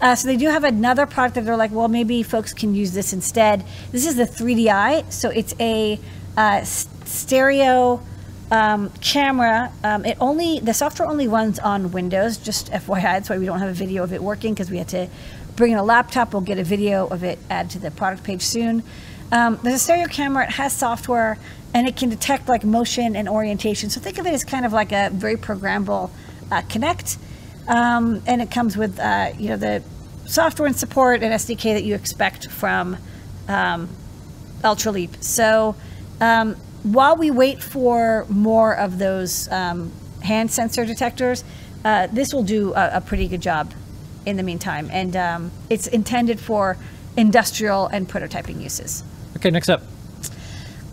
Uh, so they do have another product that they're like, well, maybe folks can use this instead. This is the 3DI. So it's a uh, stereo um, camera. Um, it only the software only runs on Windows. Just FYI, that's why we don't have a video of it working because we had to bring in a laptop. We'll get a video of it add to the product page soon. Um, there's a stereo camera. It has software and it can detect like motion and orientation. So think of it as kind of like a very programmable uh, Kinect. Um, and it comes with uh, you know the software and support and SDK that you expect from um, Ultraleap. So um, while we wait for more of those um, hand sensor detectors, uh, this will do a, a pretty good job in the meantime. And um, it's intended for industrial and prototyping uses. Okay, next up.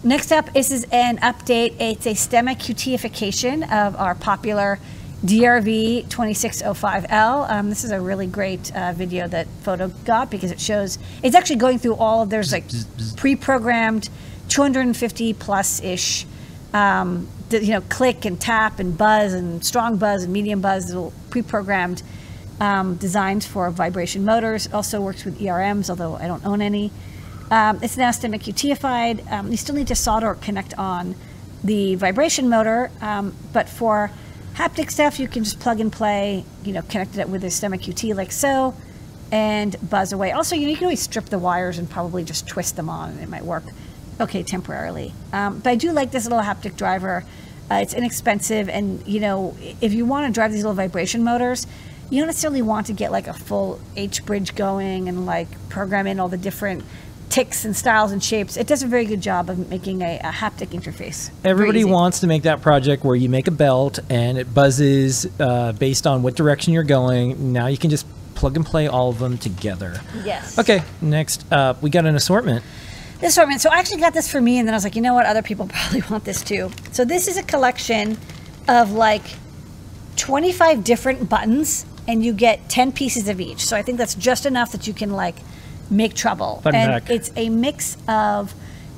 Next up, this is an update. It's a STEMMA QTification of our popular DRV 2605L. Um, this is a really great uh, video that Photo got because it shows, it's actually going through all of, there's like pre-programmed 250 plus ish, um, you know, click and tap and buzz and strong buzz and medium buzz, little pre-programmed um, designs for vibration motors. It also works with ERMs, although I don't own any. Um, it's now STEMMA QTified. Um, you still need to solder or connect on the vibration motor, um, but for haptic stuff, you can just plug and play, you know, connect it with a STEMMA QT like so, and buzz away. Also, you, know, you can always strip the wires and probably just twist them on, and it might work okay temporarily. Um, but I do like this little haptic driver. Uh, it's inexpensive, and you know, if you want to drive these little vibration motors, you don't necessarily want to get like a full H bridge going and like program in all the different ticks and styles and shapes. It does a very good job of making a, a haptic interface. Everybody wants to make that project where you make a belt and it buzzes uh, based on what direction you're going. Now you can just plug and play all of them together. Yes. Okay, next up, we got an assortment. This assortment. So I actually got this for me, and then I was like, you know what? Other people probably want this too. So this is a collection of like 25 different buttons, and you get 10 pieces of each. So I think that's just enough that you can like make trouble. Button and it's a mix of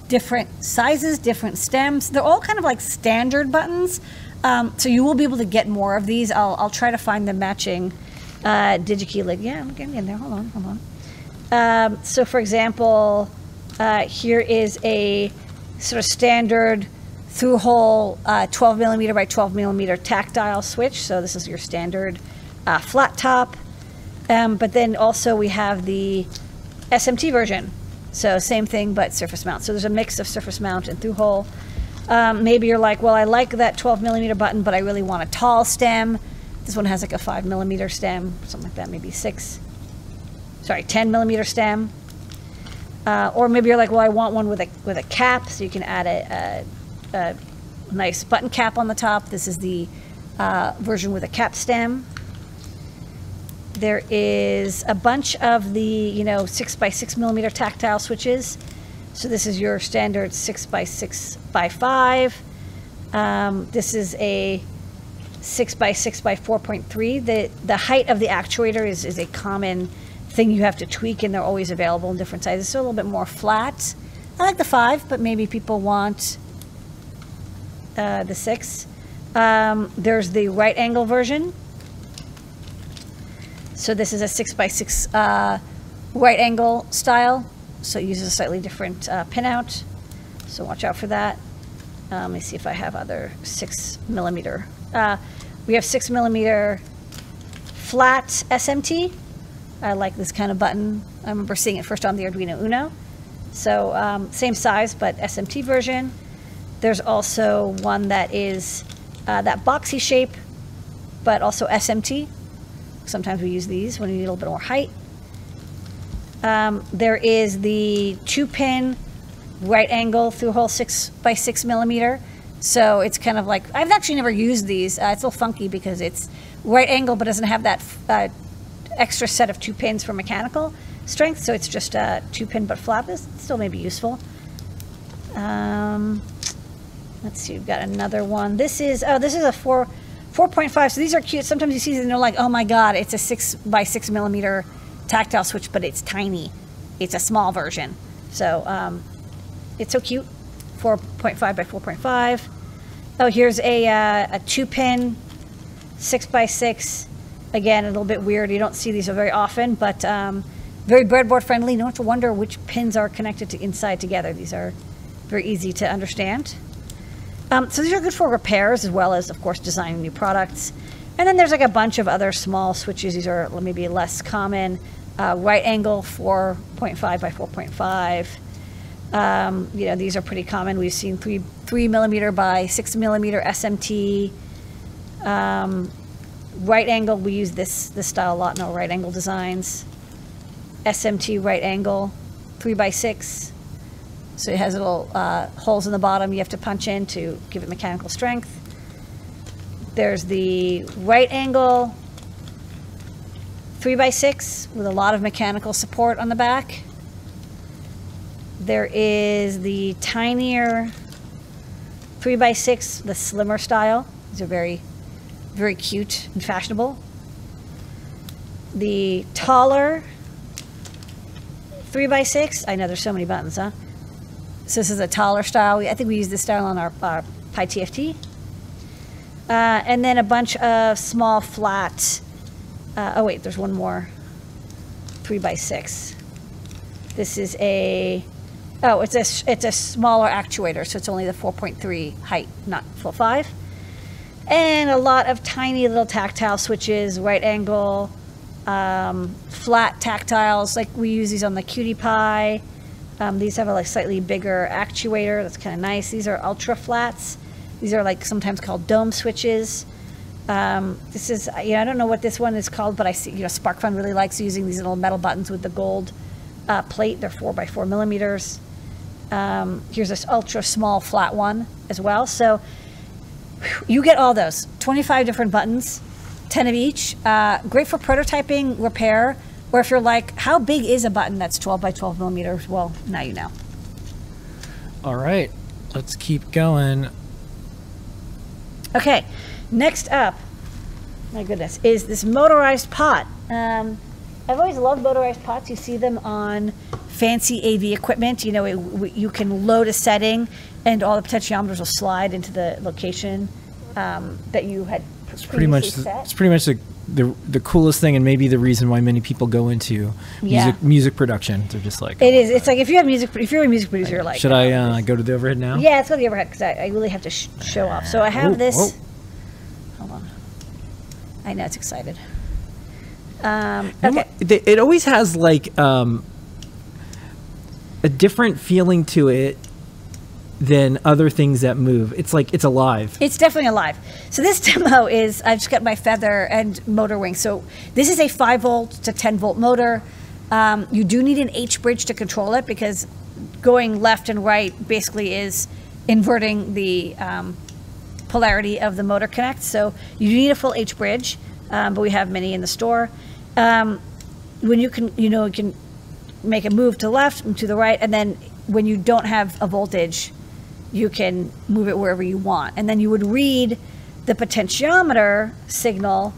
different sizes, different stems. They're all kind of like standard buttons. Um, so you will be able to get more of these. I'll, I'll try to find the matching uh, DigiKey link. Yeah, I'm getting in there. Hold on, hold on. Um, so, for example, uh, here is a sort of standard through hole uh, 12 millimeter by 12 millimeter tactile switch. So this is your standard uh, flat top. Um, but then also we have the SMT version. So same thing, but surface mount. So there's a mix of surface mount and through hole. Um, maybe you're like, well, I like that 12 millimeter button, but I really want a tall stem. This one has like a five millimeter stem, something like that, maybe six. Sorry, 10 millimeter stem. Uh, or maybe you're like, well, I want one with a with a cap, so you can add a, a, a nice button cap on the top. This is the uh, version with a cap stem. There is a bunch of the, you know, six by six millimeter tactile switches. So this is your standard six by six by five. Um, this is a six by six by four point three. The the height of the actuator is is a common thing you have to tweak, and they're always available in different sizes. So a little bit more flat. I like the five, but maybe people want uh, the six. Um, there's the right angle version. So this is a six by six uh, right angle style. So it uses a slightly different uh, pinout. So watch out for that. Um, let me see if I have other six millimeter. Uh, we have six millimeter flat SMT. I like this kind of button. I remember seeing it first on the Arduino Uno. So um, same size, but SMT version. There's also one that is uh, that boxy shape, but also SMT. Sometimes we use these when you need a little bit more height. Um, there is the two pin right angle through hole six by six millimeter. So it's kind of like, I've actually never used these. Uh, it's a little funky because it's right angle but doesn't have that uh, extra set of two pins for mechanical strength. So it's just a two pin but flat. This still may be useful. Um, let's see, we've got another one. This is, oh, this is a four, 4.5. So these are cute. Sometimes you see these and they're like, oh my God, it's a six by six millimeter tactile switch, but it's tiny. It's a small version. So um, it's so cute. 4.5 by 4.5. Oh, here's a, uh, a two pin, six by six. Again, a little bit weird. You don't see these very often, but um, very breadboard friendly. You don't have to wonder which pins are connected to inside together. These are very easy to understand. Um, so these are good for repairs as well as, of course, designing new products. And then there's like a bunch of other small switches. These are maybe less common. Uh, right angle 4.5 by 4.5. Um, you know, these are pretty common. We've seen three three millimeter by six millimeter SMT. Um, right angle, we use this this style a lot in our right angle designs. SMT right angle, three by six. So it has little uh, holes in the bottom you have to punch in to give it mechanical strength. There's the right angle, three by six with a lot of mechanical support on the back. There is the tinier three by six, the slimmer style. These are very, very cute and fashionable. The taller three by six. I know there's so many buttons, huh? So this is a taller style. I think we use this style on our, our Pi TFT. Uh, and then a bunch of small flat. Uh, oh wait, there's one more. Three by six. This is a Oh, it's a, it's a smaller actuator, so it's only the 4.3 height, not full 5. And a lot of tiny little tactile switches, right angle, um, flat tactiles, like we use these on the QT Py. Um, these have a like slightly bigger actuator, that's kind of nice. These are ultra flats. These are like sometimes called dome switches. Um, this is, you know, I don't know what this one is called, but I see, you know, SparkFun really likes using these little metal buttons with the gold uh, plate. They're four by four millimeters. Um, here's this ultra small flat one as well. So you get all those 25 different buttons, 10 of each. Uh, great for prototyping, repair, or if you're like, how big is a button that's 12 by 12 millimeters? Well, now you know. All right, let's keep going. Okay, next up, my goodness, is this motorized pot. Um, I've always loved motorized pots. You see them on fancy AV equipment. You know, it, you can load a setting, and all the potentiometers will slide into the location um, that you had. It's pretty much. The, it's pretty much the, the the coolest thing, and maybe the reason why many people go into Yeah. music music production. They're just like, It is. It's like if you have music, if you're a music producer, you're like, should I uh, go to the overhead now? Yeah, it's go to the overhead because I, I really have to sh- show off. So I have Whoa, this. whoa. Hold on. I know it's excited. Um, okay. It it always has like um, a different feeling to it than other things that move. It's like it's alive. It's definitely alive. So this demo is I've just got my feather and motor wing. So this is a five volt to ten volt motor. Um, you do need an H bridge to control it because going left and right basically is inverting the um, polarity of the motor connect. So you need a full H bridge, um, but we have many in the store. Um, when you can, you know, you can make a move to left and to the right, and then when you don't have a voltage, you can move it wherever you want. And then you would read the potentiometer signal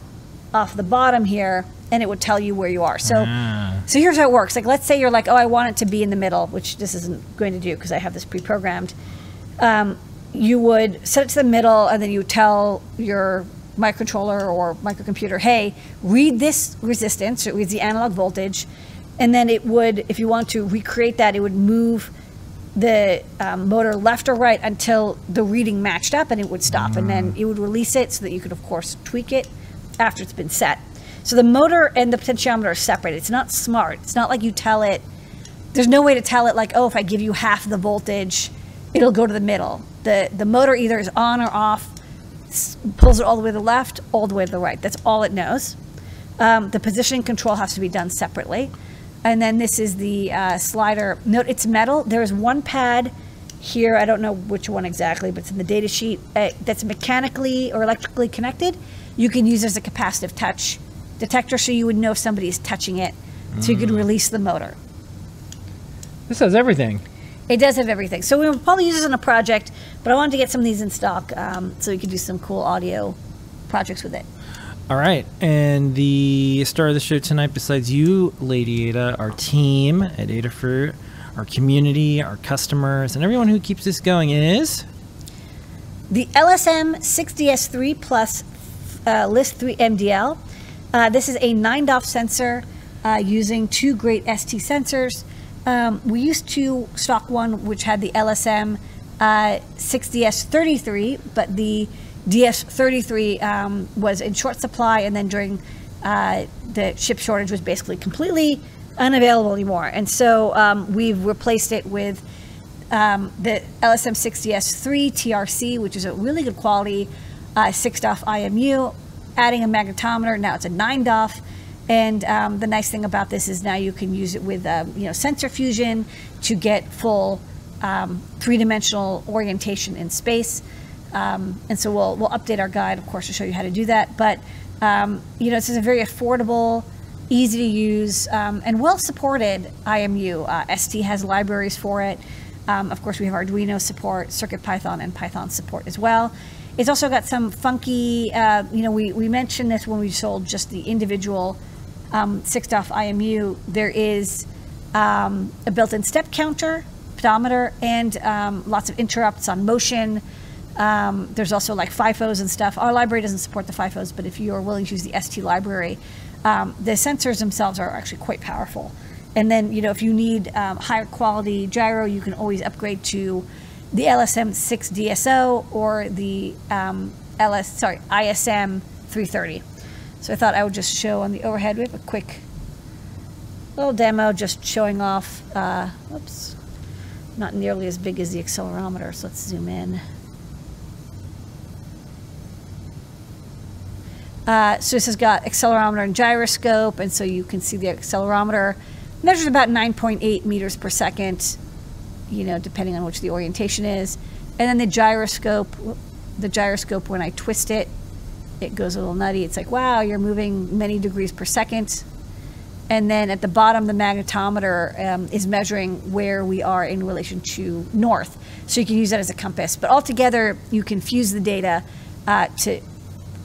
off the bottom here, and it would tell you where you are. So, Ah. so here's how it works. Like, let's say you're like, oh, I want it to be in the middle, which this isn't going to do because I have this pre-programmed. Um, you would set it to the middle, and then you would tell your microcontroller or microcomputer, hey, read this resistance. It reads the analog voltage, and then it would, if you want to recreate that, it would move the um, motor left or right until the reading matched up and it would stop. And then you would release it so that you could of course tweak it after it's been set. So the motor and the potentiometer are separate it's not smart. It's not like you tell it there's no way to tell it like oh if i give you half the voltage it'll go to the middle. The the motor either is on or off pulls it all the way to the left all the way to the right. That's all it knows. Um, the positioning control has to be done separately. And then this is the uh, slider. Note it's metal. There is one pad here. I don't know which one exactly, but it's in the data sheet uh, that's mechanically or electrically connected. You can use it as a capacitive touch detector so you would know if somebody is touching it so you can release the motor. This has everything. It does have everything. So we'll probably use this in a project, but I wanted to get some of these in stock um, so we could do some cool audio projects with it. All right. And the star of the show tonight, besides you, Lady Ada, our team at Adafruit, our community, our customers, and everyone who keeps this going is. The LSM 6DS3 Plus uh, LIS3MDL. Uh, this is a 9 DOF sensor uh, using two great ST sensors. Um, we used to stock one which had the LSM uh, 6DS33, but the DS33 um, was in short supply, and then during uh, the ship shortage was basically completely unavailable anymore. And so um, we've replaced it with um, the LSM6DS3 TRC, which is a really good quality uh, 6 DOF IMU, adding a magnetometer. Now it's a 9 DOF. And um, the nice thing about this is now you can use it with um, you know sensor fusion to get full um, three-dimensional orientation in space. Um, and so we'll we'll update our guide, of course, to show you how to do that. But um, you know, this is a very affordable, easy to use, um, and well supported IMU. Uh, ST has libraries for it. of course, we have Arduino support, CircuitPython, and Python support as well. It's also got some funky, uh, you know, we, we mentioned this when we sold just the individual um, 6DOF IMU. There is um, a built-in step counter, pedometer, and um, lots of interrupts on motion. Um, there's also like FIFOs and stuff. Our library doesn't support the FIFOs, but if you are willing to use the ST library, um, the sensors themselves are actually quite powerful. And then, you know, if you need um, higher quality gyro, you can always upgrade to the LSM 6 DSO or the um, LS, sorry, ISM 330. So I thought I would just show on the overhead. We have a quick little demo just showing off, uh, oops, not nearly as big as the accelerometer. So let's zoom in. Uh, so this has got accelerometer and gyroscope, and so you can see the accelerometer measures about 9.8 meters per second you know, depending on which the orientation is. And then the gyroscope, the gyroscope, when I twist it, it goes a little nutty. It's like, wow, you're moving many degrees per second. And then at the bottom, the magnetometer um, is measuring where we are in relation to north. So you can use that as a compass. But altogether, you can fuse the data uh, to